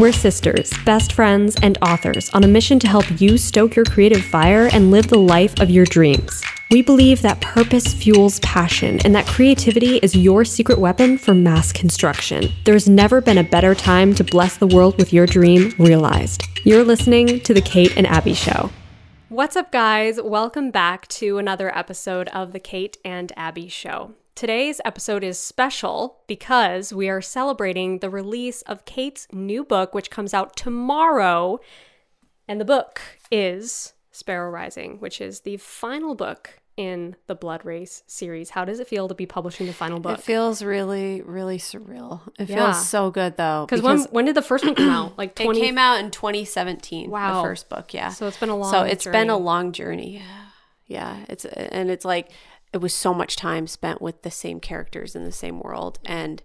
We're sisters, best friends, and authors on a mission to help you stoke your creative fire and live the life of your dreams. We believe that purpose fuels passion and that creativity is your secret weapon for mass construction. There's never been a better time to bless the world with your dream realized. You're listening to The Kate and Abby Show. What's up, guys? Welcome back to another episode of The Kate and Abby Show. Today's episode is special because we are celebrating the release of Kate's new book, which comes out tomorrow. And the book is Sparrow Rising, which is the final book in the Blood Race series. How does it feel to be publishing the final book? It feels really, really surreal. It Yeah. feels so good though. Because when, when did the first one come out? Like it came out in 2017. Wow. the first book. Yeah. So it's been a long So it's been a journey. long journey. Yeah. Yeah. It's and it's like it was so much time spent with the same characters in the same world and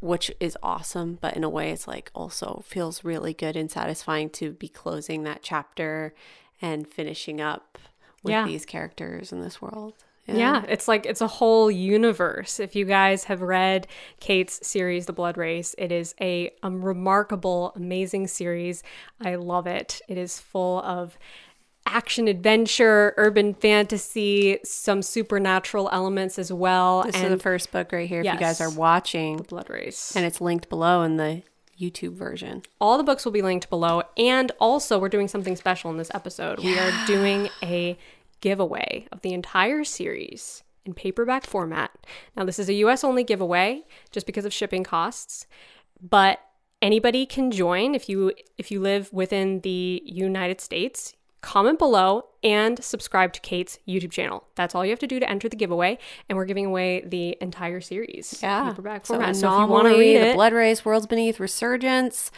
which is awesome, but in a way it's like also feels really good and satisfying to be closing that chapter and finishing up with Yeah. these characters in this world. Yeah, it's like it's a whole universe. If you guys have read Kate's series, The Blood Race, it is a, a remarkable, amazing series. I love it. It is full of action adventure, urban fantasy, some supernatural elements as well. This and is the first book right here. If you guys are watching, Blood Race. and it's linked below in the YouTube version. All the books will be linked below. And also, we're doing something special in this episode. We are doing a giveaway of the entire series in paperback format. Now, this is a US only giveaway just because of shipping costs, but anybody can join if you if you live within the United States. Comment below and subscribe to Kate's YouTube channel. That's all you have to do to enter the giveaway, and we're giving away the entire series. in paperback So format. So, if you want to read The it, Blood Race, Worlds Beneath, Resurgence,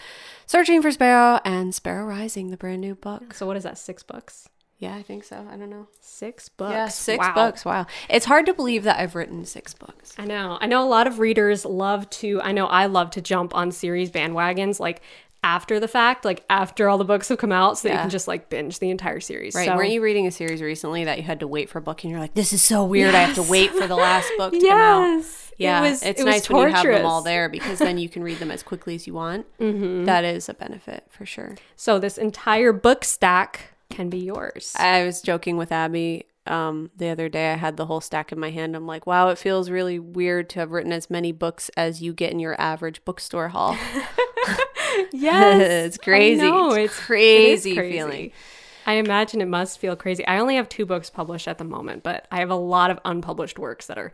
Searching for Sparrow, and Sparrow Rising, the brand new book. so what is that? Six books. Yeah, I think so. I don't know. Six books. Yeah, six Wow. books. Wow. It's hard to believe that I've written six books. I know. I know a lot of readers love to, I know I love to jump on series bandwagons like after the fact, like after all the books have come out, so that you can just like binge the entire series. Right. So, Weren't you reading a series recently that you had to wait for a book and you're like, this is so weird. I have to wait for the last book to come out. Yes. Yeah, it was, it's it was nice when you have them all there because then you can read them as quickly as you want. Mm-hmm. That is a benefit for sure. So this entire book stack can be yours. I was joking with Abby um, the other day. I had the whole stack in my hand. I'm like, wow, it feels really weird to have written as many books as you get in your average bookstore haul. yes. it's crazy. Know, it's, it's crazy, it crazy. feeling. I imagine it must feel crazy. I only have two books published at the moment, but I have a lot of unpublished works that are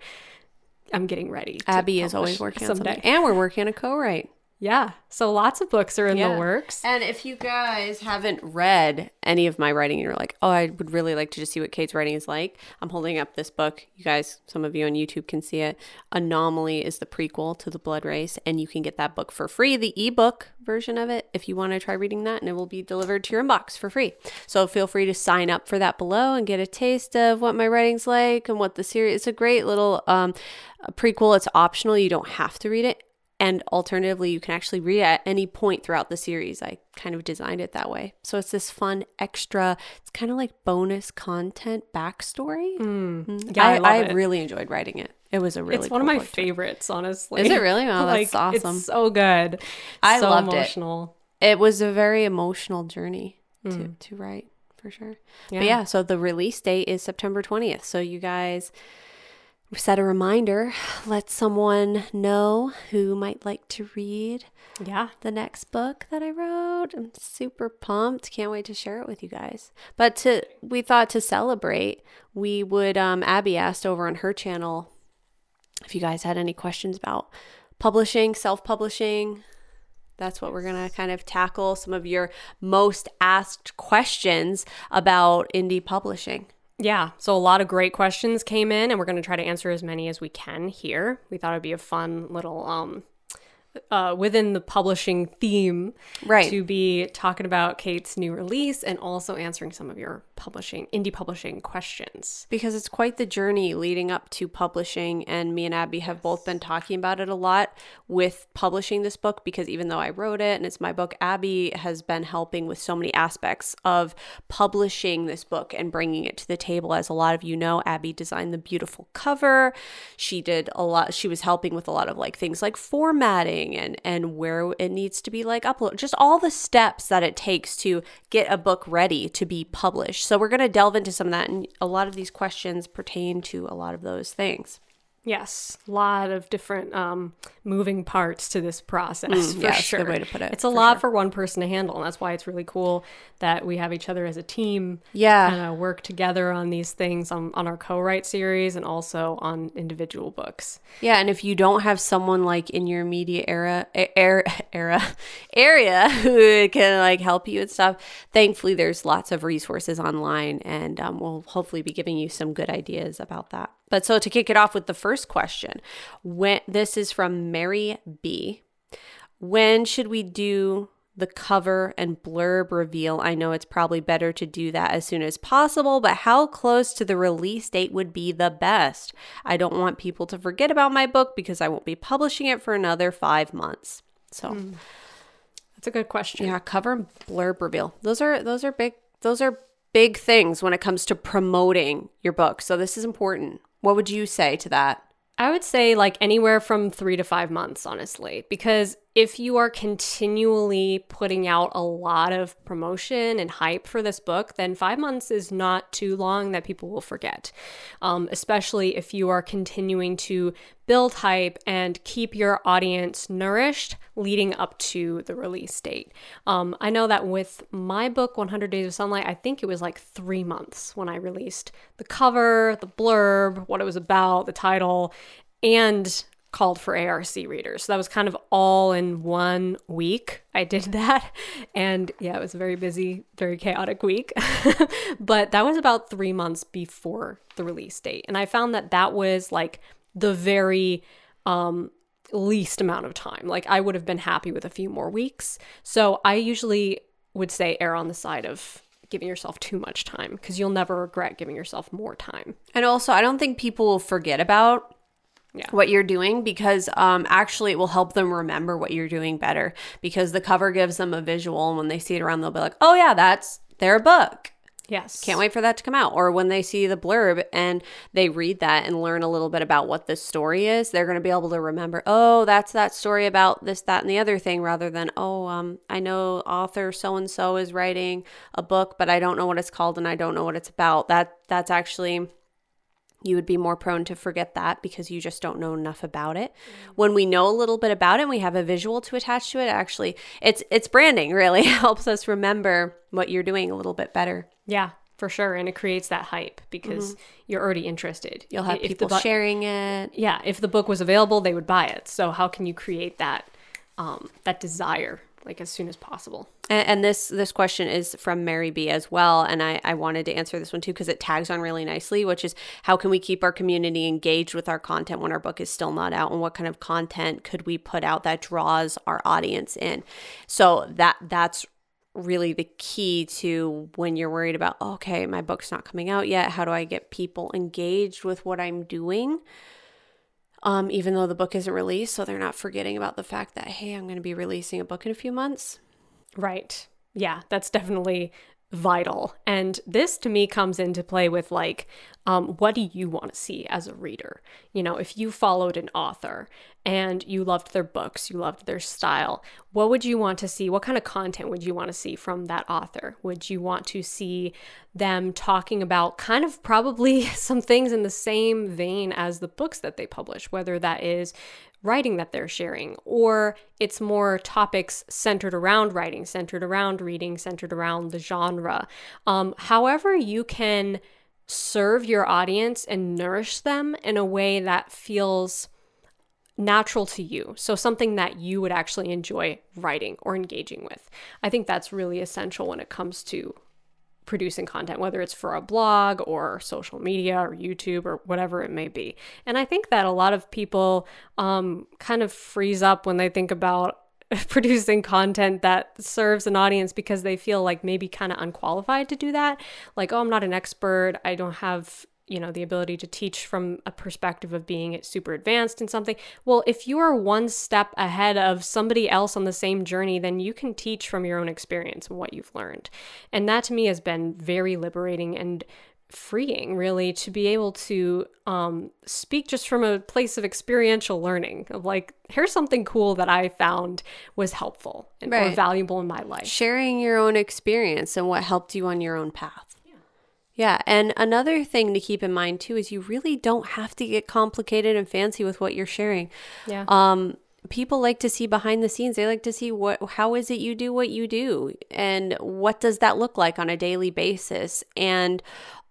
I'm getting ready. Abby is always working on someday. something, and we're working on a co-write. Yeah. So lots of books are in the works. And if you guys haven't read any of my writing and you're like, oh, I would really like to just see what Kate's writing is like, I'm holding up this book. You guys, some of you on YouTube can see it. Anomaly is the prequel to The Blood Race, and you can get that book for free, the ebook version of it, if you want to try reading that, and it will be delivered to your inbox for free. So feel free to sign up for that below and get a taste of what my writing's like and what the series. It's a great little um, prequel. It's optional. You don't have to read it. And alternatively, you can actually read at any point throughout the series. I kind of designed it that way. So it's this fun extra, it's kind of like bonus content backstory. Mm. Yeah, I I, I really enjoyed writing it. It was a really it's one of my favorites, honestly. Is it really? Oh, that's like, awesome. It's so good. I so loved it. emotional. It was a very emotional journey to, to write for sure. Yeah. But yeah, so the release date is September 20th. So you guys set a reminder, let someone know who might like to read Yeah. the next book that I wrote. I'm super pumped. Can't wait to share it with you guys. But to we thought to celebrate, we would um Abby asked over on her channel if you guys had any questions about publishing, self-publishing. That's what we're going to kind of tackle some of your most asked questions about indie publishing. Yeah. So a lot of great questions came in, and we're going to try to answer as many as we can here. We thought it'd be a fun little um, uh, within the publishing theme Right. to be talking about Kate's new release and also answering some of your publishing indie publishing questions. because it's quite the journey leading up to publishing and me and abby have both been talking about it a lot with publishing this book because even though i wrote it and it's my book abby has been helping with so many aspects of publishing this book and bringing it to the table as a lot of you know abby designed the beautiful cover she did a lot she was helping with a lot of like things like formatting writing and and where it needs to be like upload just all the steps that it takes to get a book ready to be published. So we're going to delve into some of that and a lot of these questions pertain to a lot of those things Yes, a lot of different um, moving parts to this process. Mm, for yes, sure. good way to put it, It's a for lot sure. for one person to handle, and that's why it's really cool that we have each other as a team. Yeah. kind of work together on these things on, on our co-write series and also on individual books. Yeah, and if you don't have someone like in your media era era era area who can like help you and stuff, thankfully there's lots of resources online, and um, we'll hopefully be giving you some good ideas about that. But so to kick it off with the first question, when this is from Mary B. When should we do the cover and blurb reveal? I know it's probably better to do that as soon as possible, but how close to the release date would be the best? I don't want people to forget about my book because I won't be publishing it for another five months. So, hmm. That's a good question. yeah, cover and blurb reveal. Those are those are big those are big things when it comes to promoting your book. So this is important. What would you say to that? I would say like anywhere from three to five months, honestly, because if you are continually putting out a lot of promotion and hype for this book, then five months is not too long that people will forget. Um, especially if you are continuing to build hype and keep your audience nourished leading up to the release date. Um, I know that with my book, 100 Days of Sunlight, I think it was like three months when I released the cover, the blurb, what it was about, the title, and called for ARC readers. So that was kind of all in one week. I did that. And yeah, it was a very busy, very chaotic week. but that was about three months before the release date. And I found that that was like the very um, least amount of time. Like I would have been happy with a few more weeks. So I usually would say err on the side of giving yourself too much time because you'll never regret giving yourself more time. And also, I don't think people will forget about Yeah. what you're doing because um, actually it will help them remember what you're doing better because the cover gives them a visual and when they see it around they'll be like oh yeah that's their book Yes. can't wait for that to come out or when they see the blurb and they read that and learn a little bit about what this story is they're going to be able to remember oh that's that story about this that and the other thing rather than oh um, i know author so and so is writing a book but i don't know what it's called and i don't know what it's about that that's actually you would be more prone to forget that because you just don't know enough about it. When we know a little bit about it and we have a visual to attach to it, actually it's it's branding really helps us remember what you're doing a little bit better. Yeah, for sure. And it creates that hype because you're already interested. Mm-hmm. You'll have If people bu- sharing it. Yeah, if the book was available, they would buy it. So how can you create that um, that desire like as soon as possible? And, and this this question is from Mary B as well, and I, I wanted to answer this one too because it tags on really nicely, which is how can we keep our community engaged with our content when our book is still not out, and what kind of content could we put out that draws our audience in? So that that's really the key to when you're worried about okay my book's not coming out yet how do i get people engaged with what i'm doing um, even though the book isn't released so they're not forgetting about the fact that hey i'm going to be releasing a book in a few months Right. Yeah, that's definitely vital. And this to me comes into play with like, um, what do you want to see as a reader? You know, if you followed an author and you loved their books, you loved their style, what would you want to see? What kind of content would you want to see from that author? Would you want to see them talking about kind of probably some things in the same vein as the books that they publish, whether that is writing that they're sharing, or it's more topics centered around writing, centered around reading, centered around the genre. Um, however, you can serve your audience and nourish them in a way that feels natural to you. So, something that you would actually enjoy writing or engaging with. I think that's really essential when it comes to producing content, whether it's for a blog or social media or YouTube or whatever it may be. And I think that a lot of people um, kind of freeze up when they think about producing content that serves an audience because they feel like maybe kind of unqualified to do that. Like, oh, I'm not an expert. I don't have you know the ability to teach from a perspective of being super advanced in something well if you are one step ahead of somebody else on the same journey then you can teach from your own experience and what you've learned and that to me has been very liberating and freeing really to be able to um, speak just from a place of experiential learning of like here's something cool that i found was helpful and or Right. valuable in my life sharing your own experience and what helped you on your own path. Yeah. And another thing to keep in mind too is you really don't have to get complicated and fancy with what you're sharing. yeah Um, people like to see behind the scenes. They like to see what how is it you do what you do and what does that look like on a daily basis. And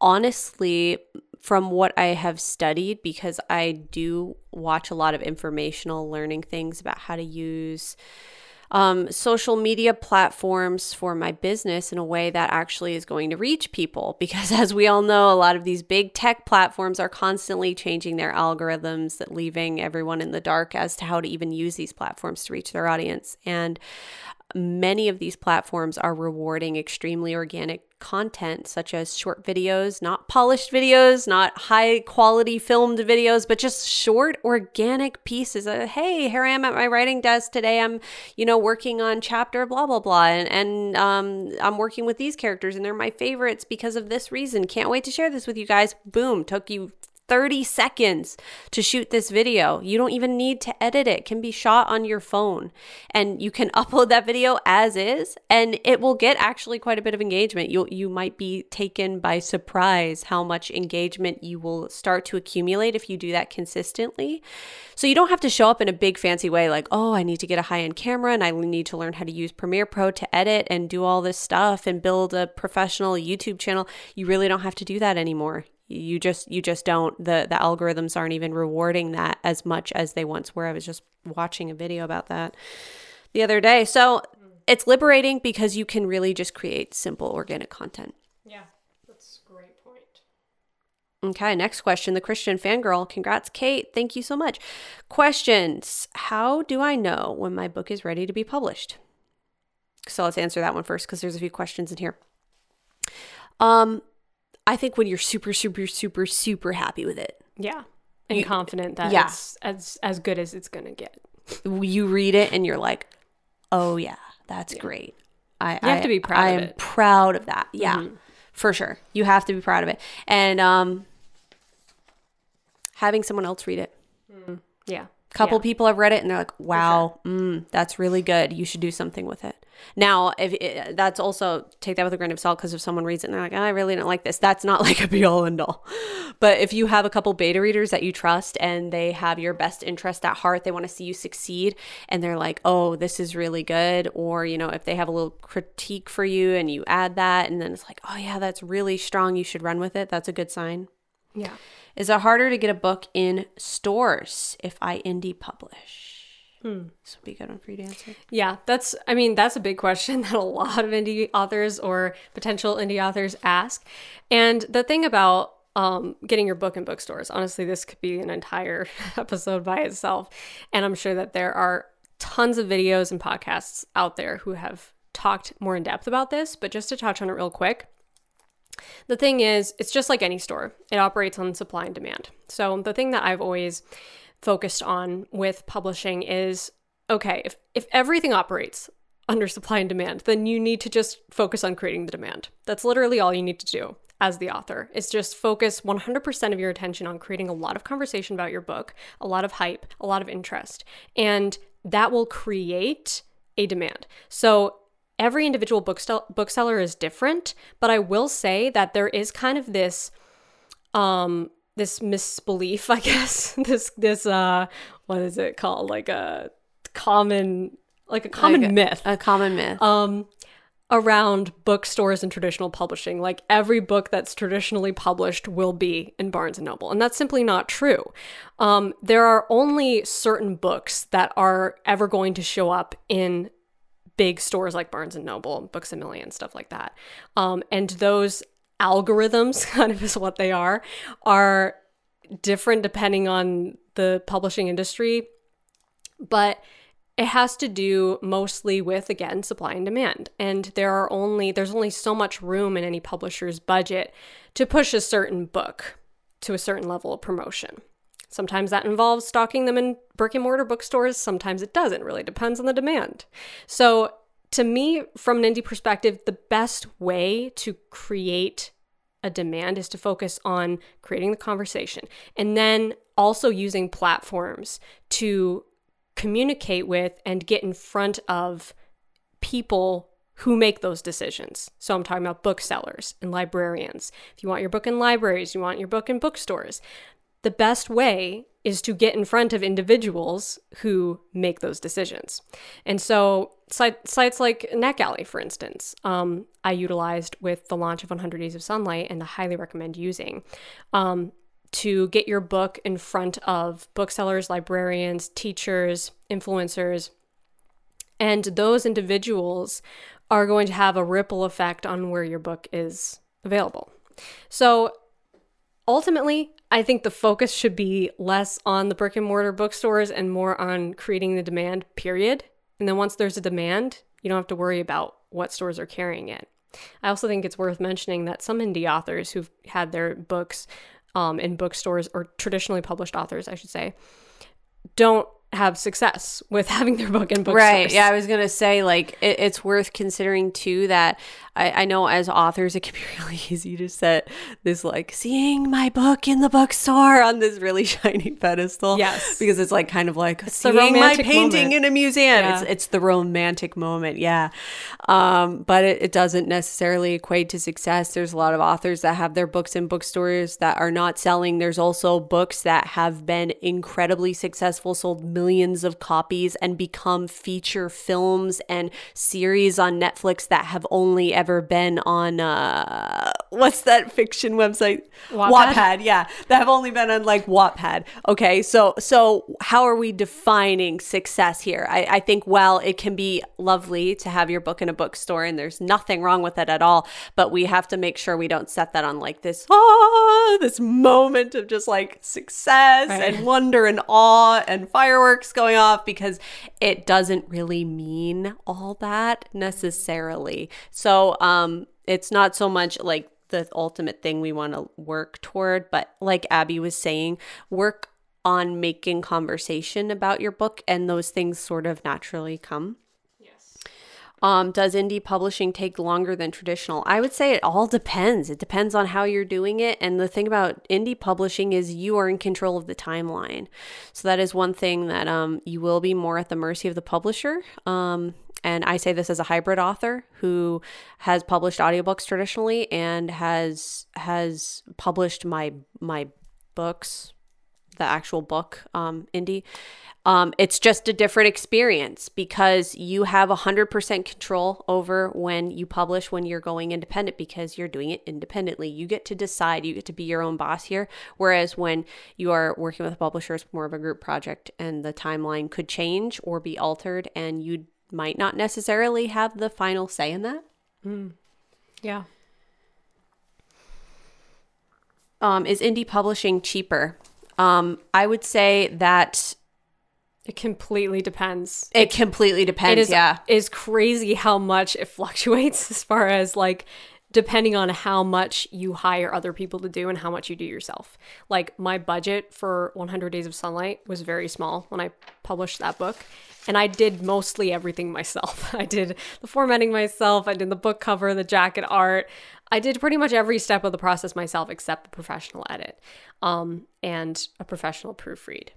honestly, from what I have studied, because I do watch a lot of informational learning things about how to use um, social media platforms for my business in a way that actually is going to reach people. Because as we all know, a lot of these big tech platforms are constantly changing their algorithms, that leaving everyone in the dark as to how to even use these platforms to reach their audience. And many of these platforms are rewarding extremely organic content, such as short videos, not polished videos, not high quality filmed videos, but just short organic pieces. Of, hey, here I am at my writing desk today. I'm, you know, working on chapter blah blah blah, and, and um, I'm working with these characters, and they're my favorites because of this reason. Can't wait to share this with you guys. Boom, took you 30 seconds to shoot this video. You don't even need to edit it. it. can be shot on your phone and you can upload that video as is and it will get actually quite a bit of engagement. You you might be taken by surprise how much engagement you will start to accumulate if you do that consistently. So you don't have to show up in a big fancy way like, "Oh, I need to get a high-end camera and I need to learn how to use Premiere Pro to edit and do all this stuff and build a professional YouTube channel." You really don't have to do that anymore you just you just don't the the algorithms aren't even rewarding that as much as they once were. I was just watching a video about that the other day. So it's liberating because you can really just create simple organic content. Yeah that's a great point. Okay next question the christian fangirl. Congrats kate. Thank you so much. Questions. How do i know when my book is ready to be published? So let's answer that one first because there's a few questions in here. Um I think when you're super, super, super, super happy with it, yeah and You- confident that yeah. it's as as good as it's gonna get you read it and you're like, oh yeah, that's great. I You have I- to be proud I of am it. Mm-hmm. proud of that. Yeah, for sure. You have to be proud of it. And um, having someone else read it. yeah couple Yeah. people have read it and they're like, "Wow, mm, that's really good. You should do something with it." Now, if it, that's also take that with a grain of salt because if someone reads it and they're like, "I really don't like this," that's not like a be all end all. But if you have a couple beta readers that you trust and they have your best interest at heart, they want to see you succeed, and they're like, "Oh, this is really good," or you know, if they have a little critique for you and you add that, and then it's like, "Oh yeah, that's really strong. You should run with it." That's a good sign. Yeah Is it harder to get a book in stores if I indie publish? This would be a good one for you to answer. Yeah, that's, I mean, that's a big question that a lot of indie authors or potential indie authors ask. And the thing about um, getting your book in bookstores, honestly, this could be an entire episode by itself. And I'm sure that there are tons of videos and podcasts out there who have talked more in depth about this. But just to touch on it real quick, the thing is, it's just like any store, it operates on supply and demand. So, the thing that I've always focused on with publishing is okay, if, if everything operates under supply and demand, then you need to just focus on creating the demand. That's literally all you need to do as the author. Is just focus 100% of your attention on creating a lot of conversation about your book, a lot of hype, a lot of interest, and that will create a demand. So every individual booksell- bookseller is different, but I will say that there is kind of this um this misbelief, I guess. this this uh what is it called? Like a common like a common Like a- myth A common myth. um around bookstores and traditional publishing like every book that's traditionally published will be in barnes and noble and that's simply not true um, there are only certain books that are ever going to show up in big stores like barnes and noble books a million stuff like that. Um, and those algorithms kind of is what they are are different depending on the publishing industry but it has to do mostly with again supply and demand. And there are only there's only so much room in any publisher's budget to push a certain book to a certain level of promotion sometimes that involves stocking them in brick and mortar bookstores sometimes it doesn't really depends on the demand so to me from an indie perspective the best way to create a demand is to focus on creating the conversation and then also using platforms to communicate with and get in front of people who make those decisions. So I'm talking about booksellers and librarians. If you want your book in libraries, you want your book in bookstores. The best way is to get in front of individuals who make those decisions. And so sites like NetGalley, for instance, um, I utilized with the launch of 100 Days of Sunlight and I highly recommend using. Um, to get your book in front of booksellers, librarians, teachers, influencers. And those individuals are going to have a ripple effect on where your book is available. So ultimately, I think the focus should be less on the brick and mortar bookstores and more on creating the demand, period. And then once there's a demand, you don't have to worry about what stores are carrying it. I also think it's worth mentioning that some indie authors who've had their books um, in bookstores or traditionally published authors, I should say, don't have success with having their book in bookstores. Right. Yeah, I was gonna say like it, it's worth considering too that I, I know as authors it can be really easy to set this like seeing my book in the bookstore on this really shiny pedestal. Yes. Because it's like kind of like it's seeing my painting moment. in a museum. Yeah. It's it's the romantic moment. Yeah. Um, but it, it doesn't necessarily equate to success. There's a lot of authors that have their books in bookstores that are not selling. There's also books that have been incredibly successful, sold millions of copies, and become feature films and series on Netflix that have only ever ever been on uh what's that fiction website? Wattpad? Wattpad, yeah. That have only been on like Wattpad. Okay, so so how are we defining success here? I, I think well, it can be lovely to have your book in a bookstore and there's nothing wrong with it at all, but we have to make sure we don't set that on like this ah this moment of just like success right. and wonder and awe and fireworks going off because it doesn't really mean all that necessarily. So um, it's not so much like the ultimate thing we want to work toward, but like Abby was saying, work on making conversation about your book, and those things sort of naturally come. Um, does indie publishing take longer than traditional? I would say it all depends. It depends on how you're doing it. And the thing about indie publishing is you are in control of the timeline. So that is one thing that um, you will be more at the mercy of the publisher. Um, and I say this as a hybrid author who has published audiobooks traditionally and has has published my my books, the actual book, um, indie. Um, it's just a different experience because you have 100% control over when you publish when you're going independent because you're doing it independently. You get to decide, you get to be your own boss here. Whereas when you are working with a publisher, it's more of a group project and the timeline could change or be altered, and you might not necessarily have the final say in that. Mm. Yeah. Um, is indie publishing cheaper? Um, I would say that it completely depends. It completely depends. It is, yeah, is crazy how much it fluctuates as far as like depending on how much you hire other people to do and how much you do yourself. Like my budget for 100 Days of Sunlight was very small when I published that book, and I did mostly everything myself. I did the formatting myself, I did the book cover, the jacket art. I did pretty much every step of the process myself except the professional edit um, and a professional proofread.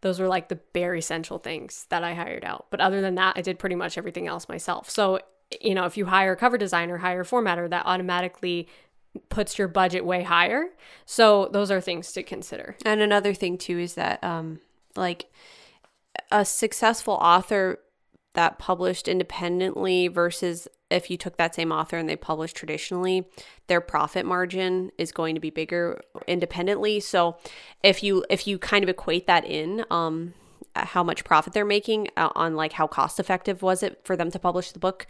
Those were like the bare essential things that I hired out. But other than that, I did pretty much everything else myself. So, you know, if you hire a cover designer, hire a formatter, that automatically puts your budget way higher. So, those are things to consider. And another thing, too, is that, um, like, a successful author that published independently versus if you took that same author and they published traditionally, their profit margin is going to be bigger independently. So if you if you kind of equate that in, um, how much profit they're making uh, on like how cost effective was it for them to publish the book,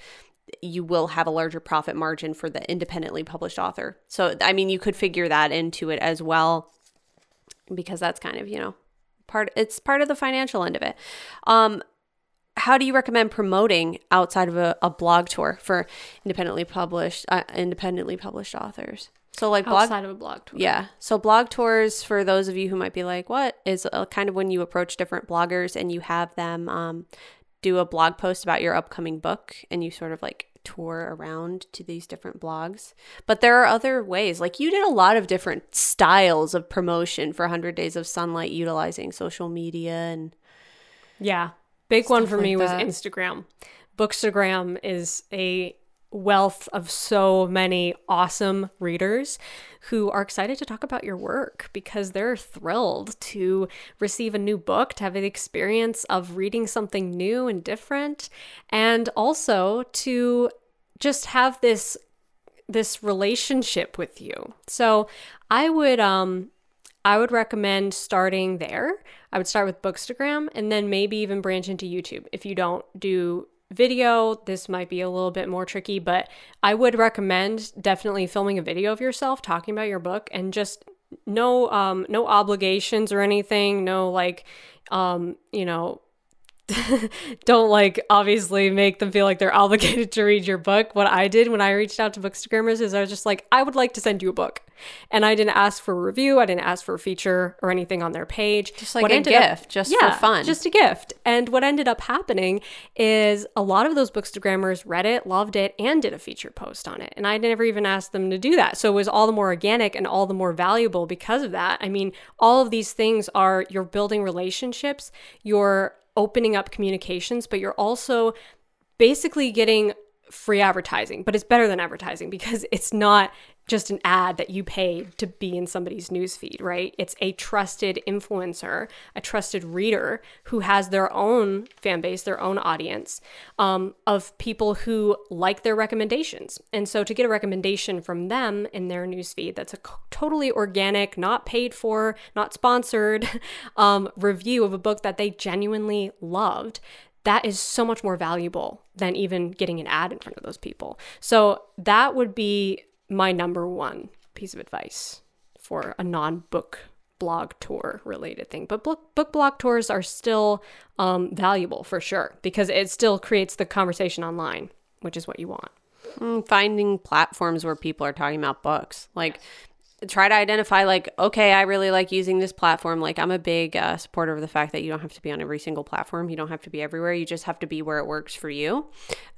you will have a larger profit margin for the independently published author. So I mean, you could figure that into it as well because that's kind of you know part it's part of the financial end of it um how do you recommend promoting outside of a, a blog tour for independently published uh, independently published authors so like blog, outside of a blog tour yeah so blog tours for those of you who might be like what is a, kind of when you approach different bloggers and you have them um, do a blog post about your upcoming book and you sort of like tour around to these different blogs. But there are other ways. Like you did a lot of different styles of promotion for 100 Days of Sunlight utilizing social media and Yeah. Big one for like me was. Instagram. Bookstagram is a wealth of so many awesome readers who are excited to talk about your work because they're thrilled to receive a new book, to have the experience of reading something new and different, and also to just have this this relationship with you. So I would um I would recommend starting there. I would start with Bookstagram and then maybe even branch into YouTube. If you don't do video, this might be a little bit more tricky, but I would recommend definitely filming a video of yourself talking about your book and just no um no obligations or anything, no like um, you know, don't like obviously make them feel like they're obligated to read your book. What I did when I reached out to Bookstagrammers is I was just like, I would like to send you a book. And I didn't ask for a review, I didn't ask for a feature or anything on their page. Just like What a ended up- gift, just for fun. Just a gift. And what ended up happening is a lot of those Bookstagrammers read it, loved it, and did a feature post on it. And I never even asked them to do that. So it was all the more organic and all the more valuable because of that. I mean, all of these things are you're building relationships, you're opening up communications, but you're also basically getting free advertising, but it's better than advertising because it's not just an ad that you paid to be in somebody's newsfeed, right? It's a trusted influencer, a trusted reader who has their own fan base, their own audience um, of people who like their recommendations. And so to get a recommendation from them in their newsfeed, that's a totally organic, not paid for, not sponsored um, review of a book that they genuinely loved that is so much more valuable than even getting an ad in front of those people. So that would be my number one piece of advice for a non-book blog tour related thing. But book book blog tours are still um, valuable for sure because it still creates the conversation online, which is what you want. Mm, finding platforms where people are talking about books. Like try to identify like okay i really like using this platform. Like i'm a big uh, supporter of the fact that you don't have to be on every single platform. You don't have to be everywhere. You just have to be where it works for you.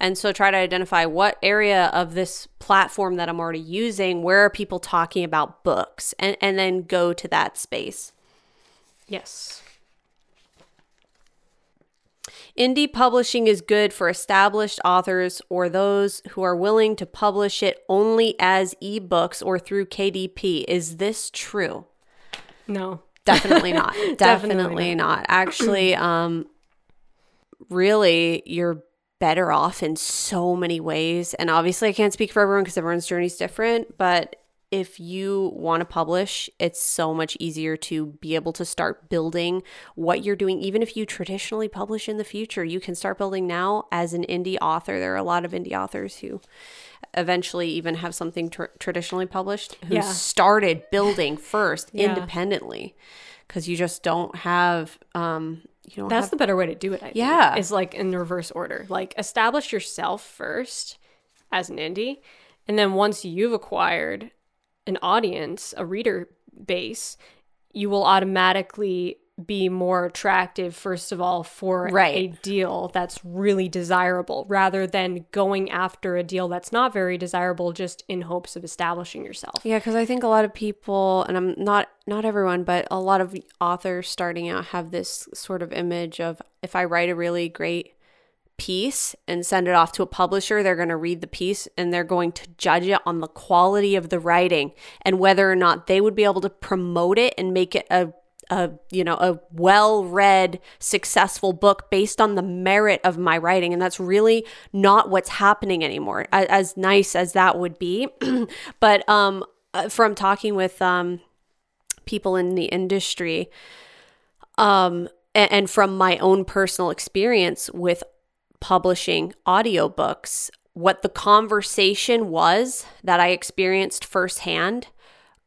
And so try to identify what area of this platform that i'm already using where are people talking about books and, and then go to that space. Yes. Indie publishing is good for established authors or those who are willing to publish it only as ebooks or through KDP. Is this true? No. Definitely not. Definitely Definitely not. Actually, um really you're better off in so many ways. And obviously I can't speak for everyone because everyone's journey is different, but if you want to publish, it's so much easier to be able to start building what you're doing. Even if you traditionally publish in the future, you can start building now as an indie author. There are a lot of indie authors who eventually even have something tr- traditionally published who Yeah. started building first Yeah. independently because you just don't have um you don't That's have the better way to do it, I think. Yeah. Is like in reverse order. Like establish yourself first as an indie. And then once you've acquired an audience, a reader base, you will automatically be more attractive, first of all, for Right. a deal that's really desirable rather than going after a deal that's not very desirable just in hopes of establishing yourself. Yeah, because I think a lot of people, and I'm not not everyone, but a lot of authors starting out have this sort of image of if I write a really great piece and send it off to a publisher, they're going to read the piece and they're going to judge it on the quality of the writing and whether or not they would be able to promote it and make it a a you know a well-read successful book based on the merit of my writing. And that's really not what's happening anymore as, as nice as that would be. But um uh, from talking with um people in the industry um and, and from my own personal experience with publishing audiobooks what the conversation was that I experienced firsthand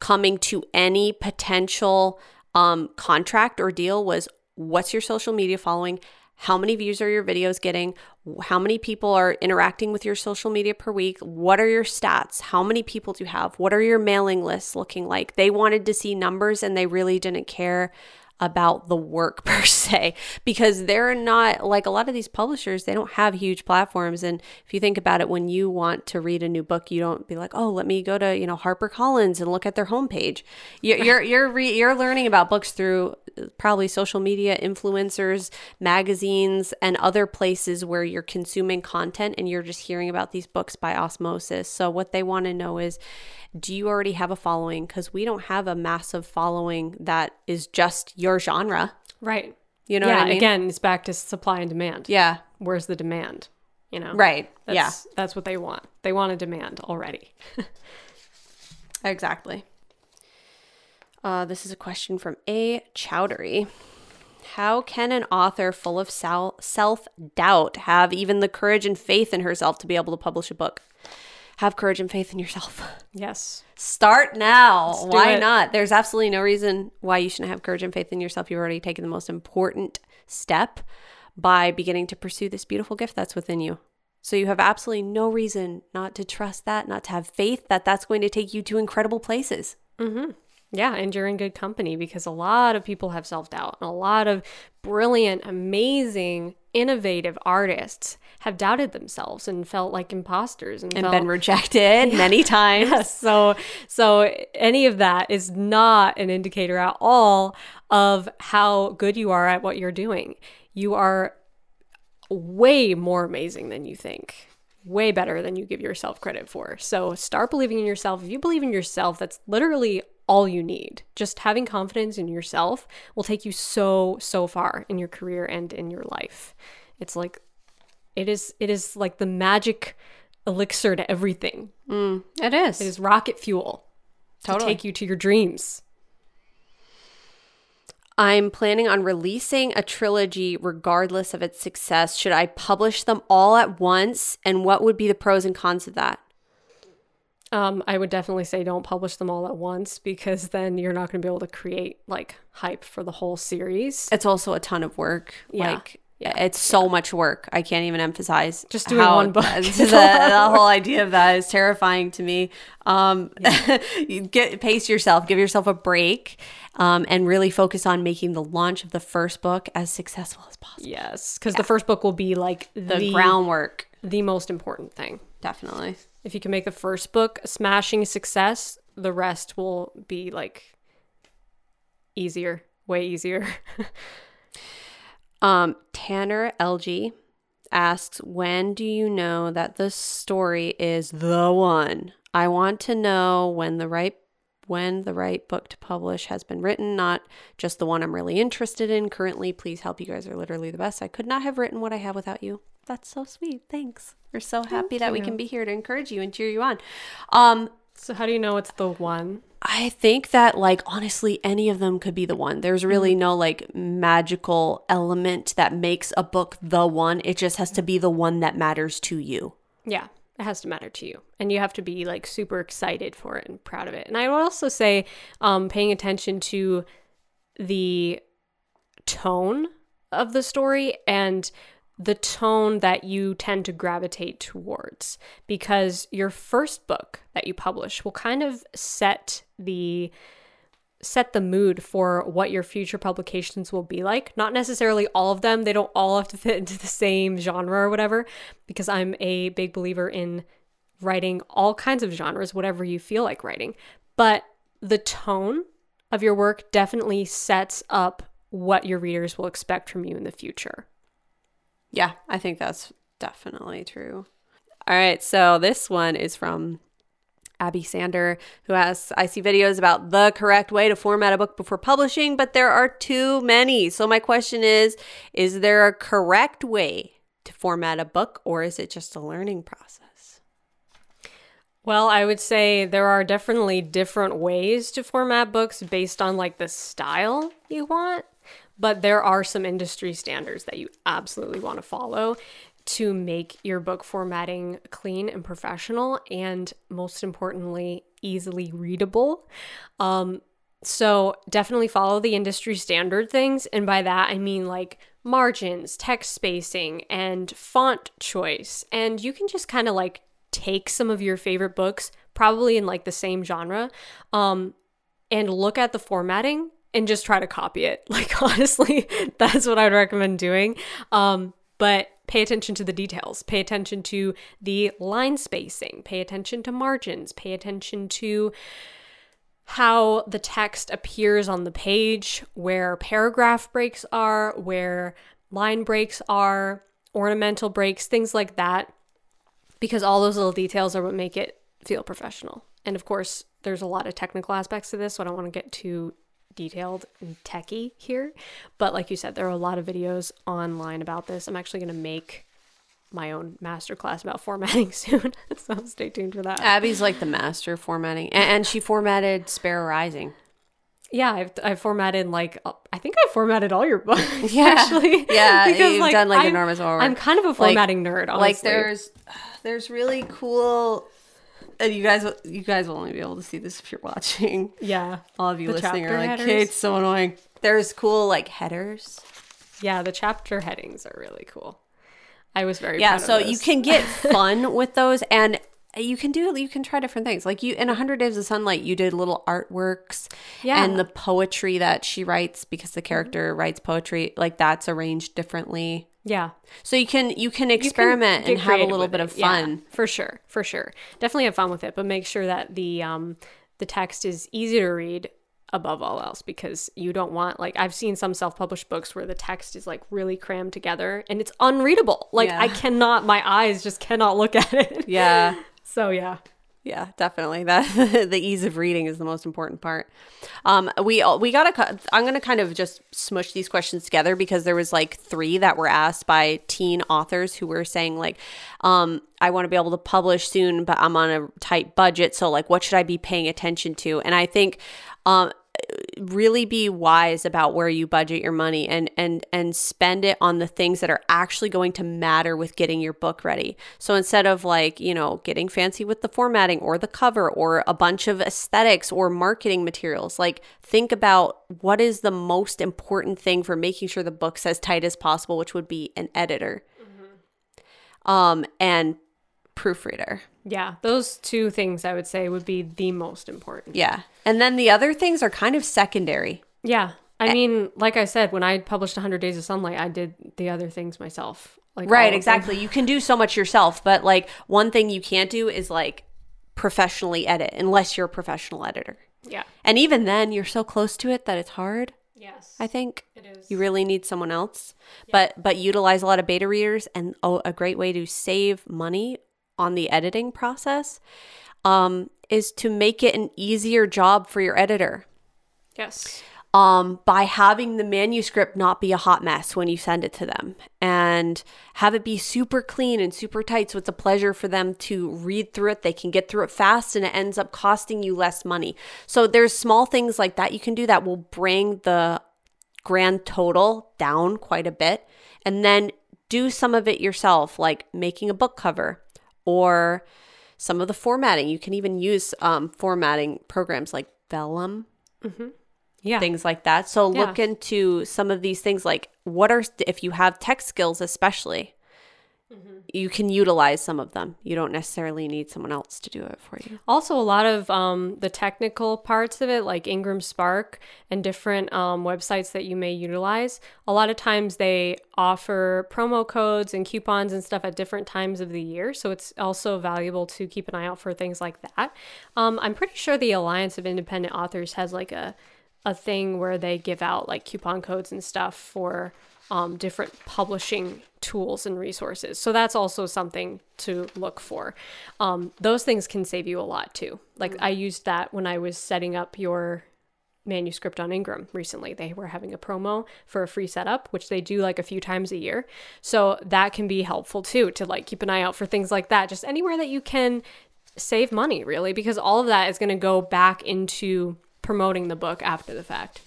coming to any potential um, contract or deal was what's your social media following? How many views are your videos getting? How many people are interacting with your social media per week? What are your stats? How many people do you have? What are your mailing lists looking like? They wanted to see numbers and they really didn't care about the work per se because they're not like a lot of these publishers they don't have huge platforms. And if you think about it when you want to read a new book you don't be like oh let me go to you know HarperCollins and look at their homepage. You're you're you're, re- you're learning about books through probably social media influencers magazines and other places where you're consuming content and you're just hearing about these books by osmosis so what they want to know is do you already have a following? Because we don't have a massive following that is just your genre. Right. You know yeah, what I mean? again, it's back to supply and demand. Yeah. Where's the demand? You know? Right. That's, yeah. That's what they want. They want a demand already. exactly. Uh, this is a question from A. Chowdhury. How can an author full of self doubt have even the courage and faith in herself to be able to publish a book? have courage and faith in yourself. Yes. Start now. Why it. not? There's absolutely no reason why you shouldn't have courage and faith in yourself. You've already taken the most important step by beginning to pursue this beautiful gift that's within you. So you have absolutely no reason not to trust that, not to have faith that that's going to take you to incredible places. Mm-hmm. Yeah, and you're in good company because a lot of people have self doubt, and a lot of brilliant, amazing, innovative artists have doubted themselves and felt like imposters and, and felt, been rejected yeah. many times. So so any of that is not an indicator at all of how good you are at what you're doing. You are way more amazing than you think way better than you give yourself credit for. So start believing in yourself. If you believe in yourself, that's literally all you need. Just having confidence in yourself will take you so so far in your career and in your life. It's like it is it is like the magic elixir to everything. Mm, it is. It is rocket fuel totally. to take you to your dreams. I'm planning on releasing a trilogy regardless of its success. Should I publish them all at once? And what would be the pros and cons of that? Um, I would definitely say don't publish them all at once because then you're not going to be able to create like hype for the whole series. It's also a ton of work. Yeah. Like, yeah, it's so yeah. much work. I can't even emphasize just doing one book. the, the, whole idea of that is terrifying to me. Um, yeah. you get pace yourself, give yourself a break, um, and really focus on making the launch of the first book as successful as possible. Yes, because the first book will be like the, the groundwork, the most important thing. Definitely. If you can make the first book a smashing success, the rest will be like easier, way easier. um, Tanner LG asks, When do you know that the story is the one? I want to know when the right when the right book to publish has been written, not just the one I'm really interested in currently. Please help. You guys are literally the best. I could not have written what I have without you. That's so sweet. Thanks. We're so happy Thank that you. we can be here to encourage you and cheer you on. Um, so how do you know it's the one? I think that like honestly any of them could be the one. There's really mm-hmm. no like magical element that makes a book the one. It just has to be the one that matters to you. Yeah. It has to matter to you. And you have to be like super excited for it and proud of it. And I would also say um paying attention to the tone of the story and the tone that you tend to gravitate towards because your first book that you publish will kind of set the set the mood for what your future publications will be like. Not necessarily all of them, they don't all have to fit into the same genre or whatever, because I'm a big believer in writing all kinds of genres, whatever you feel like writing. But the tone of your work definitely sets up what your readers will expect from you in the future. Yeah, I think that's definitely true. All right, so this one is from Abby Sander, who asks, I see videos about the correct way to format a book before publishing, but there are too many. So my question is, is there a correct way to format a book or is it just a learning process? Well, I would say there are definitely different ways to format books based on like the style you want but there are some industry standards that you absolutely want to follow to make your book formatting clean and professional and most importantly easily readable. Um, so definitely follow the industry standard things. And by that i mean like margins text spacing and font choice. And you can just kind of like take some of your favorite books probably in like the same genre um, and look at the formatting and just try to copy it. Like honestly, that's what I'd recommend doing. Um, but pay attention to the details. Pay attention to the line spacing. Pay attention to margins. Pay attention to how the text appears on the page, where paragraph breaks are, where line breaks are, ornamental breaks, things like that. Because all those little details are what make it feel professional. And of course, there's a lot of technical aspects to this, so I don't want to get too detailed and techy here. But like you said, there are a lot of videos online about this. I'm actually going to make my own masterclass about formatting soon. so stay tuned for that. Abby's like the master of formatting, and, and she formatted Sparrow Rising. Yeah, I've, I've formatted like uh, I think I formatted all your books. Yeah. actually. Yeah, you've like, done, like, I'm, enormous work. I'm kind of a formatting nerd. Honestly. Like there's there's really cool. And you guys, you guys will only be able to see this if you're watching. yeah, All of you The listening are like, headers. Kate's so annoying. There's cool like headers. yeah. The chapter headings are really cool. I was very Yeah, proud of so you can get fun with those, and you can do you can try different things. Like you in a hundred days of sunlight, you did little artworks, Yeah. and the poetry that she writes because the character writes poetry, like that's arranged differently. Yeah. So you can you can You can experiment and have a little bit it. of Yeah, fun. for sure, for sure. Definitely have fun with it, but make sure that the um the text is easy to read above all else because you don't want like I've seen some self-published books where the text is like really crammed together and it's unreadable. Like Yeah. I cannot my eyes just cannot look at it. Yeah. So yeah. Yeah, definitely. That the ease of reading is the most important part. Um, we we got to. I'm gonna kind of just smush these questions together because there was like three that were asked by teen authors who were saying like, um, I want to be able to publish soon, but I'm on a tight budget. So like, what should I be paying attention to? And I think, um, really be wise about where you budget your money and and and spend it on the things that are actually going to matter with getting your book ready. So instead of like, you know, getting fancy with the formatting or the cover or a bunch of aesthetics or marketing materials, like think about what is the most important thing for making sure the book's as tight as possible, which would be an editor. Um and proofreader. Yeah, those two things I would say would be the most important. Yeah. And then the other things are kind of secondary. Yeah. I mean, like I said, when I published 100 Days of Sunlight, I did the other things myself. Like Right, exactly. You can do so much yourself, but like one thing you can't do is like professionally edit unless you're a professional editor. Yeah. And even then, you're so close to it that it's hard. Yes. I think it is. you really need someone else. But but utilize a lot of beta readers and oh, a great way to save money on the editing process um, is to make it an easier job for your editor. Yes. um, by having the manuscript not be a hot mess when you send it to them and have it be super clean and super tight so it's a pleasure for them to read through it. They can get through it fast and it ends up costing you less money. So there's small things like that you can do that will bring the grand total down quite a bit. And then do some of it yourself like making a book cover or some of the formatting you can even use um, formatting programs like vellum Yeah. things like that. So Yeah. look into some of these things like what are if you have tech skills especially you can utilize some of them. You don't necessarily need someone else to do it for you. Also, a lot of um, the technical parts of it, like Ingram Spark and different um, websites that you may utilize, a lot of times they offer promo codes and coupons and stuff at different times of the year. So it's also valuable to keep an eye out for things like that. Um, I'm pretty sure the Alliance of Independent Authors has like a a thing where they give out like coupon codes and stuff for um, different publishing tools and resources. So that's also something to look for. Um, those things can save you a lot too. Like I used that when I was setting up your manuscript on Ingram recently. They were having a promo for a free setup, which they do like a few times a year. So that can be helpful too to like keep an eye out for things like that. Just anywhere that you can save money really because all of that is going to go back into promoting the book after the fact.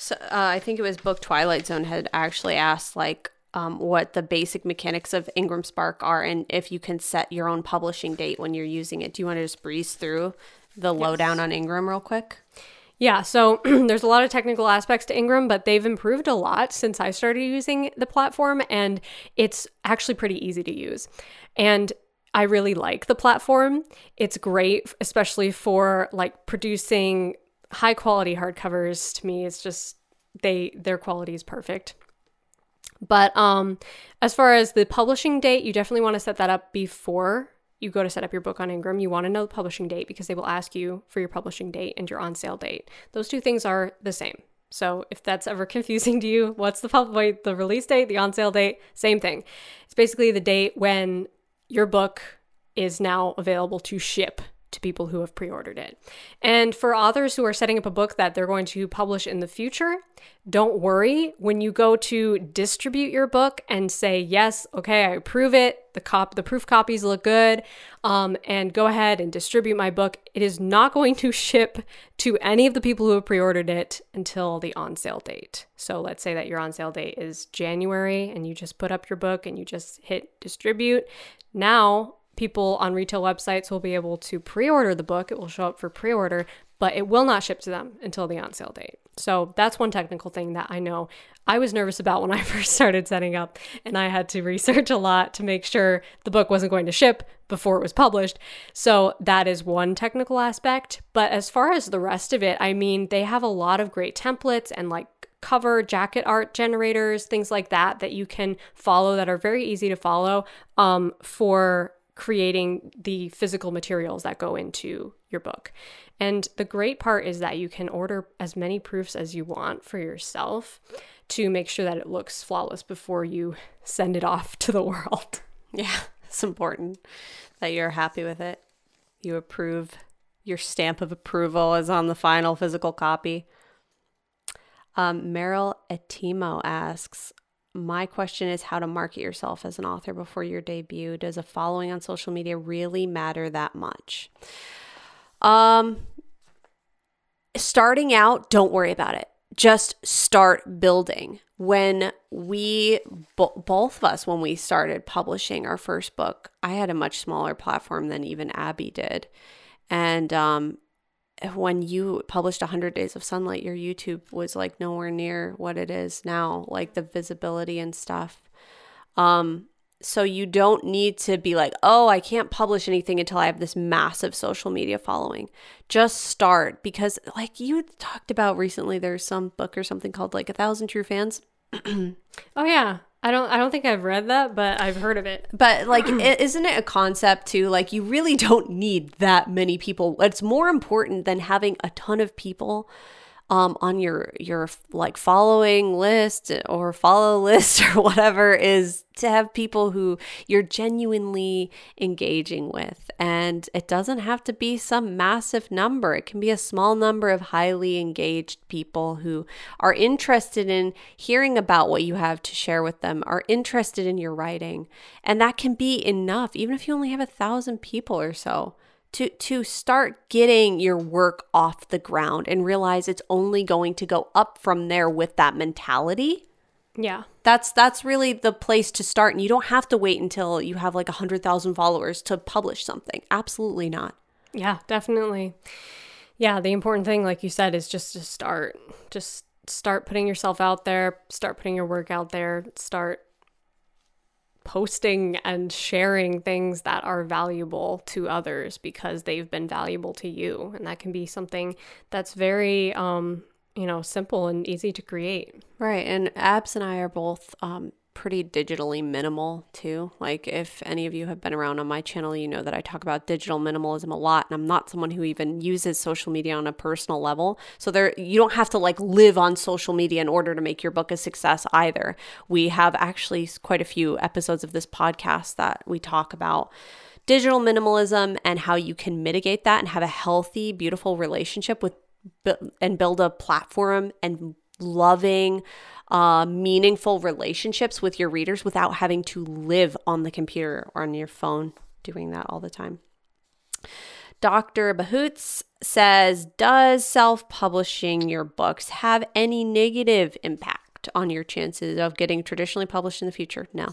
So uh, I think it was Book Twilight Zone had actually asked like um, what the basic mechanics of Ingram Spark are and if you can set your own publishing date when you're using it. Do you want to just breeze through the lowdown on Ingram real quick? Yeah, so there's a lot of technical aspects to Ingram, but they've improved a lot since I started using the platform, and it's actually pretty easy to use. And I really like the platform. It's great, especially for like producing high quality hardcovers to me it's just they their quality is perfect. But um as far as the publishing date, you definitely want to set that up before you go to set up your book on Ingram. You want to know the publishing date because they will ask you for your publishing date and your on sale date. Those two things are the same. So if that's ever confusing to you, what's the pub- wait, the release date, the on sale date, same thing. It's basically the date when your book is now available to ship to people who have pre ordered it. And for authors who are setting up a book that they're going to publish in the future, don't worry. When you go to distribute your book and say, yes, okay, I approve it, the, cop- the proof copies look good, um, and go ahead and distribute my book, it is not going to ship to any of the people who have pre ordered it until the on sale date. So let's say that your on sale date is January and you just put up your book and you just hit distribute. Now, people on retail websites will be able to pre-order the book. It will show up for pre-order, but it will not ship to them until the on sale date. So that's one technical thing that I know I was nervous about when I first started setting up, and I had to research a lot to make sure the book wasn't going to ship before it was published. So that is one technical aspect. But as far as the rest of it, I mean, they have a lot of great templates and like cover jacket art generators, things like that, that you can follow that are very easy to follow um, for creating the physical materials that go into your book. And the great part is that you can order as many proofs as you want for yourself to make sure that it looks flawless before you send it off to the world. Yeah, it's important that you're happy with it. You approve. Your stamp of approval is on the final physical copy. Um, Meryl Etimo asks, my question is how to market yourself as an author before your debut. Does a following on social media really matter that much? Um, starting out, don't worry about it. Just start building. When we, bo- both of us, when we started publishing our first book, I had a much smaller platform than even Abby did. And um, when you published 100 days of sunlight your youtube was like nowhere near what it is now like the visibility and stuff. Um so you don't need to be like oh i can't publish anything until i have this massive social media following. Just start because like you talked about recently there's some book or something called like a thousand true fans. Oh yeah I don't I don't think I've read that, but I've heard of it. But like isn't it a concept too like you really don't need that many people. It's more important than having a ton of people um, on your your like following list or follow list or whatever is to have people who you're genuinely engaging with. And it doesn't have to be some massive number. It can be a small number of highly engaged people who are interested in hearing about what you have to share with them are interested in your writing. And that can be enough even if you only have a thousand people or so to to start getting your work off the ground and realize it's only going to go up from there with that mentality. Yeah. That's that's really the place to start and you don't have to wait until you have like a 100,000 followers to publish something. Absolutely not. Yeah, definitely. Yeah, the important thing like you said is just to start. Just start putting yourself out there, start putting your work out there, start posting and sharing things that are valuable to others because they've been valuable to you. And that can be something that's very, um, you know, simple and easy to create. Right. And Abs and I are both um, pretty digitally minimal too. Like if any of you have been around on my channel, you know that I talk about digital minimalism a lot and I'm not someone who even uses social media on a personal level. So there you don't have to like live on social media in order to make your book a success either. We have actually quite a few episodes of this podcast that we talk about digital minimalism and how you can mitigate that and have a healthy, beautiful relationship with and build a platform and loving uh, meaningful relationships with your readers without having to live on the computer or on your phone doing that all the time. Dr. Bahoots says, Does self publishing your books have any negative impact on your chances of getting traditionally published in the future? No,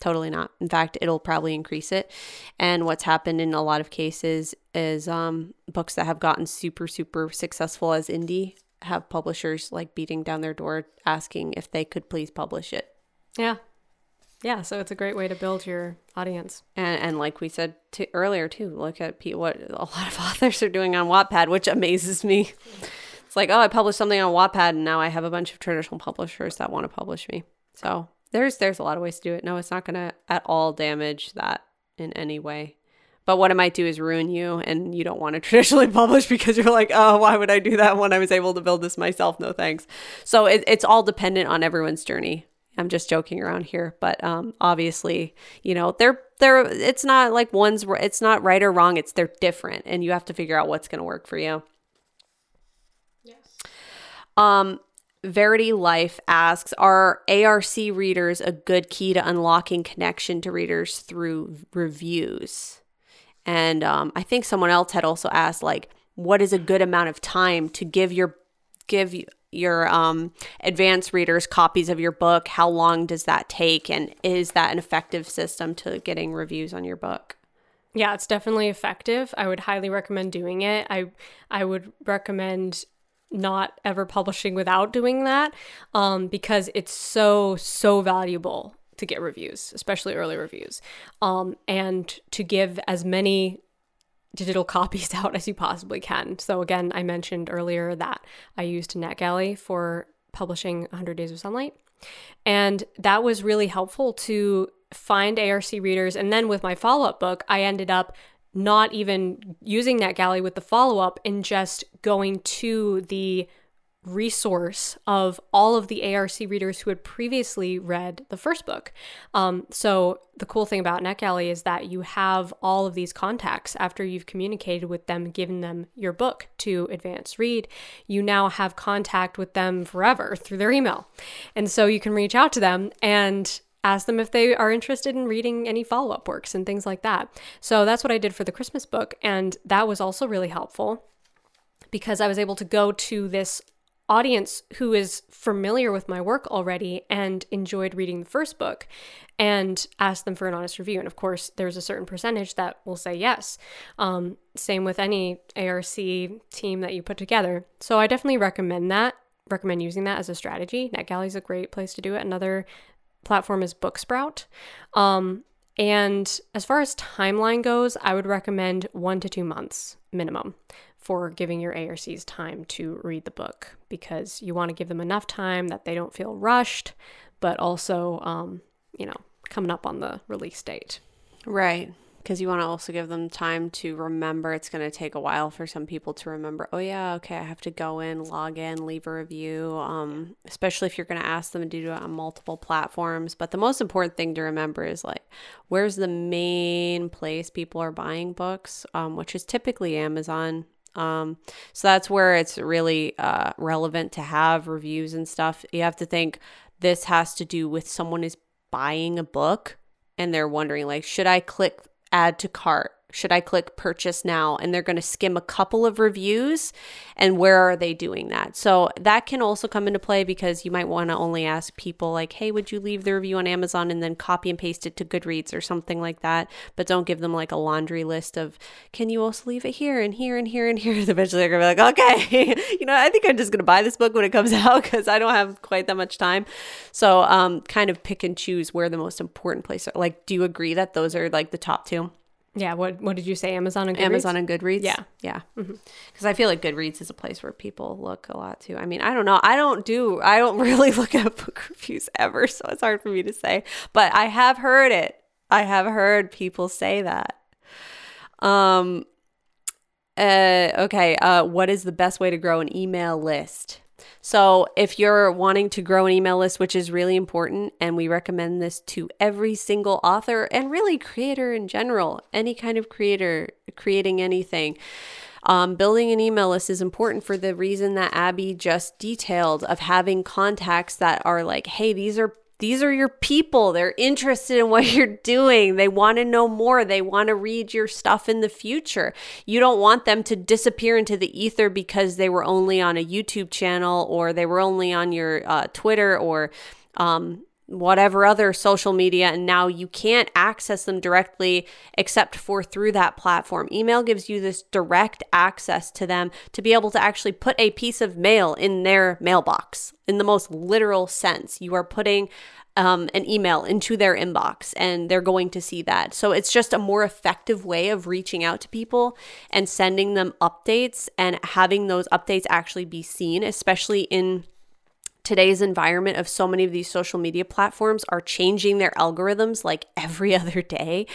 totally not. In fact, it'll probably increase it. And what's happened in a lot of cases is um, books that have gotten super, super successful as indie have publishers like beating down their door asking if they could please publish it. Yeah. Yeah, so it's a great way to build your audience. And, and like we said to, earlier too, look at pe- what a lot of authors are doing on Wattpad, which amazes me. It's like, oh, I published something on Wattpad, and now I have a bunch of traditional publishers that want to publish me. So there's there's a lot of ways to do it. No, it's not going to at all damage that in any way. But what it might do is ruin you, and you don't want to traditionally publish because you're like, oh, why would I do that when I was able to build this myself? No thanks. So it, it's all dependent on everyone's journey. I'm just joking around here, but um, obviously, you know, they're they're. It's not like one's. It's not right or wrong. It's they're different, and you have to figure out what's going to work for you. Yes. Um, Verity Life asks Are ARC readers a good key to unlocking connection to readers through reviews? And um, I think someone else had also asked, like, what is a good amount of time to give your give your um, advanced readers copies of your book? How long does that take? And is that an effective system to getting reviews on your book? Yeah, it's definitely effective. I would highly recommend doing it. I I would recommend not ever publishing without doing that um, because it's so so valuable to get reviews, especially early reviews, um, and to give as many digital copies out as you possibly can. So again, I mentioned earlier that I used NetGalley for publishing 100 Days of Sunlight. And that was really helpful to find ARC readers. And then with my follow up book, I ended up not even using NetGalley with the follow up and just going to the resource of all of the ARC readers who had previously read the first book. Um, so the cool thing about NetGalley is that you have all of these contacts after you've communicated with them, given them your book to advance read. You now have contact with them forever through their email, and so you can reach out to them and ask them if they are interested in reading any follow up works and things like that. So that's what I did for the Christmas book, and that was also really helpful because I was able to go to this audience who is familiar with my work already and enjoyed reading the first book and ask them for an honest review. And of course, there's a certain percentage that will say yes. Um, same with any ARC team that you put together. So I definitely recommend that, recommend using that as a strategy. NetGalley is a great place to do it. Another platform is Booksprout. Um, and as far as timeline goes, I would recommend one to two months minimum for giving your ARCs time to read the book because you want to give them enough time that they don't feel rushed, but also, um, you know, coming up on the release date. Right. Because you want to also give them time to remember. It's going to take a while for some people to remember, oh, yeah, okay, I have to go in, log in, leave a review, um, especially if you're going to ask them to do it on multiple platforms. But the most important thing to remember is like, where's the main place people are buying books, um, which is typically Amazon. Um, so that's where it's really uh, relevant to have reviews and stuff. You have to think this has to do with someone is buying a book and they're wondering like, should I click add to cart? Should I click purchase now? And they're going to skim a couple of reviews and where are they doing that? So that can also come into play because you might want to only ask people like, hey, would you leave the review on Amazon and then copy and paste it to Goodreads or something like that? But don't give them like a laundry list of, can you also leave it here and here and here and here? Eventually they're going to be like, okay, you know, I think I'm just going to buy this book when it comes out because I don't have quite that much time. So um, kind of pick and choose where the most important places are. Like, do you agree that those are like the top two? Yeah, what what did you say? Amazon and Goodreads? Amazon and Goodreads. Yeah, yeah. Because mm-hmm. I feel like Goodreads is a place where people look a lot too. I mean, I don't know. I don't do. I don't really look at book reviews ever, so it's hard for me to say. But I have heard it. I have heard people say that. Um. Uh. Okay. Uh. What is the best way to grow an email list? So, if you're wanting to grow an email list, which is really important, and we recommend this to every single author and really creator in general, any kind of creator creating anything. Um, building an email list is important for the reason that Abby just detailed of having contacts that are like, hey, these are these are your people. They're interested in what you're doing. They want to know more. They want to read your stuff in the future. You don't want them to disappear into the ether because they were only on a YouTube channel or they were only on your uh, Twitter or um, whatever other social media and now you can't access them directly except for through that platform. Email gives you this direct access to them to be able to actually put a piece of mail in their mailbox in the most literal sense. You are putting um, an email into their inbox and they're going to see that. So it's just a more effective way of reaching out to people and sending them updates and having those updates actually be seen, especially in today's environment of so many of these social media platforms are changing their algorithms like every other day.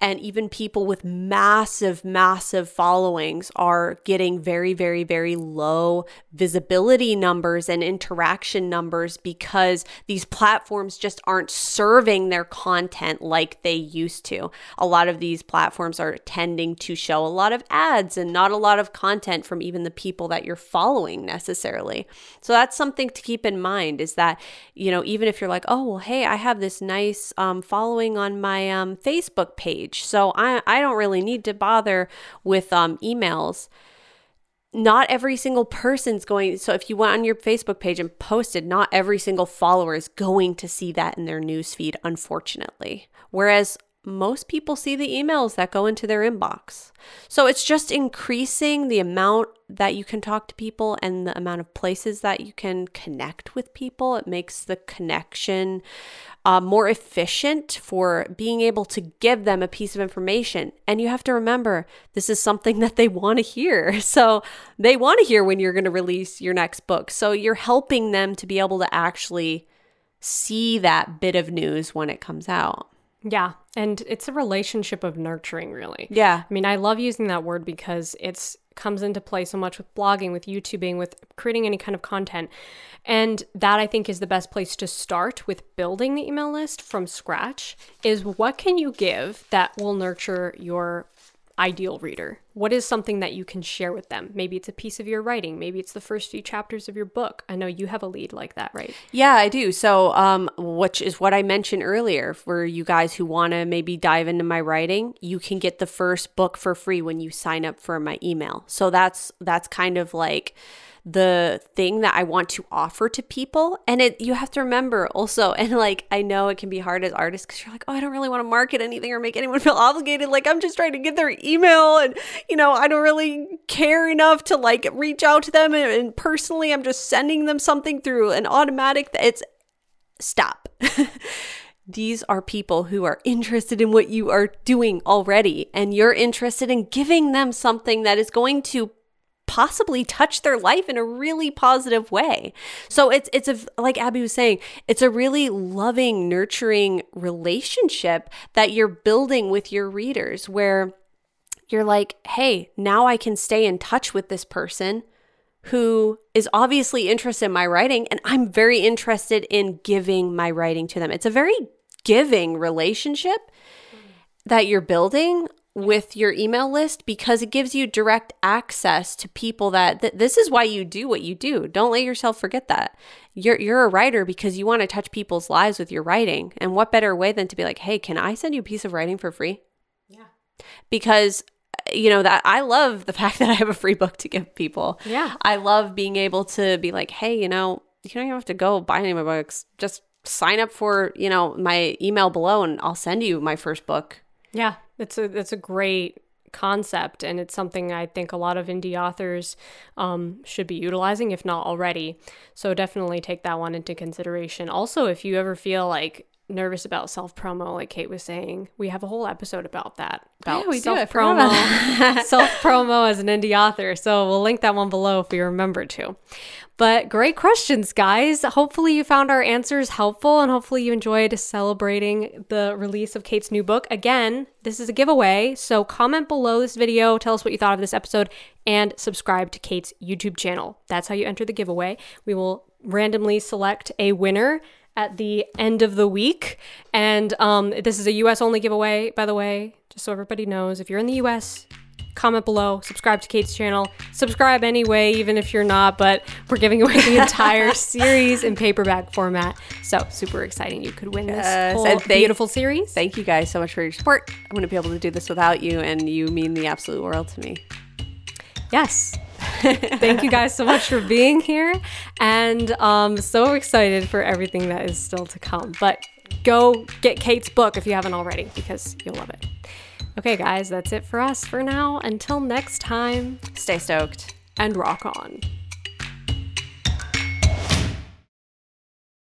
And even people with massive, massive followings are getting very, very, very low visibility numbers and interaction numbers because these platforms just aren't serving their content like they used to. A lot of these platforms are tending to show a lot of ads and not a lot of content from even the people that you're following necessarily. So that's something to keep in in mind is that, you know, even if you're like, oh, well, hey, I have this nice um, following on my um, Facebook page, so I, I don't really need to bother with um, emails not every single person's going so if you went on your facebook page and posted not every single follower is going to see that in their newsfeed unfortunately. Whereas most people see the emails that go into their inbox. So it's just increasing the amount that you can talk to people and the amount of places that you can connect with people. It makes the connection uh, more efficient for being able to give them a piece of information. And you have to remember, this is something that they want to hear. So they want to hear when you're going to release your next book. So you're helping them to be able to actually see that bit of news when it comes out. Yeah. And it's a relationship of nurturing, really. Yeah. I mean, I love using that word because it's comes into play so much with blogging, with YouTubing, with creating any kind of content. And that I think is the best place to start with building the email list from scratch is what can you give that will nurture your ideal reader? What is something that you can share with them? Maybe it's a piece of your writing. Maybe it's the first few chapters of your book. I know you have a lead like that, right? Yeah, I do. So, um, which is what I mentioned earlier for you guys who want to maybe dive into my writing, you can get the first book for free when you sign up for my email. So that's that's kind of like the thing that I want to offer to people. And it you have to remember also, and like I know it can be hard as artists because you're like, oh, I don't really want to market anything or make anyone feel obligated. Like I'm just trying to get their email, and you know, I don't really care enough to like reach out to them. And, and personally, I'm just sending them something through an automatic. that It's stop. these are people who are interested in what you are doing already, and you're interested in giving them something that is going to possibly touch their life in a really positive way. So it's it's a like Abby was saying, it's a really loving, nurturing relationship that you're building with your readers where you're like, "Hey, now I can stay in touch with this person." who is obviously interested in my writing and I'm very interested in giving my writing to them. It's a very giving relationship that you're building with your email list because it gives you direct access to people that th- this is why you do what you do. Don't let yourself forget that. You're you're a writer because you want to touch people's lives with your writing. And what better way than to be like, "Hey, can I send you a piece of writing for free?" Yeah. Because uh, you know that I love the fact that I have a free book to give people. Yeah. I love being able to be like, "Hey, you know, you don't even have to go buy any of my books. Just sign up for, you know, my email below and I'll send you my first book." Yeah. It's a that's a great concept and it's something I think a lot of indie authors um, should be utilizing if not already. So definitely take that one into consideration. Also, if you ever feel like nervous about self promo, like Kate was saying. We have a whole episode about that. About yeah, self promo, self promo as an indie author. So we'll link that one below if we remember to. But great questions, guys. Hopefully you found our answers helpful and hopefully you enjoyed celebrating the release of Kate's new book. Again, this is a giveaway. So comment below this video, tell us what you thought of this episode, and subscribe to Kate's YouTube channel. That's how you enter the giveaway. We will randomly select a winner at the end of the week. And um, this is a US only giveaway, by the way, just so everybody knows. If you're in the US, comment below, subscribe to Kate's channel, subscribe anyway, even if you're not, but we're giving away the entire series in paperback format. So super exciting. You could win this yes, whole thank, beautiful series. Thank you guys so much for your support. I wouldn't be able to do this without you, and you mean the absolute world to me. Yes. Thank you guys so much for being here. And um, so excited for everything that is still to come. But go get Kate's book if you haven't already, because you'll love it. Okay, guys, that's it for us for now. Until next time, Stay stoked. and rock on.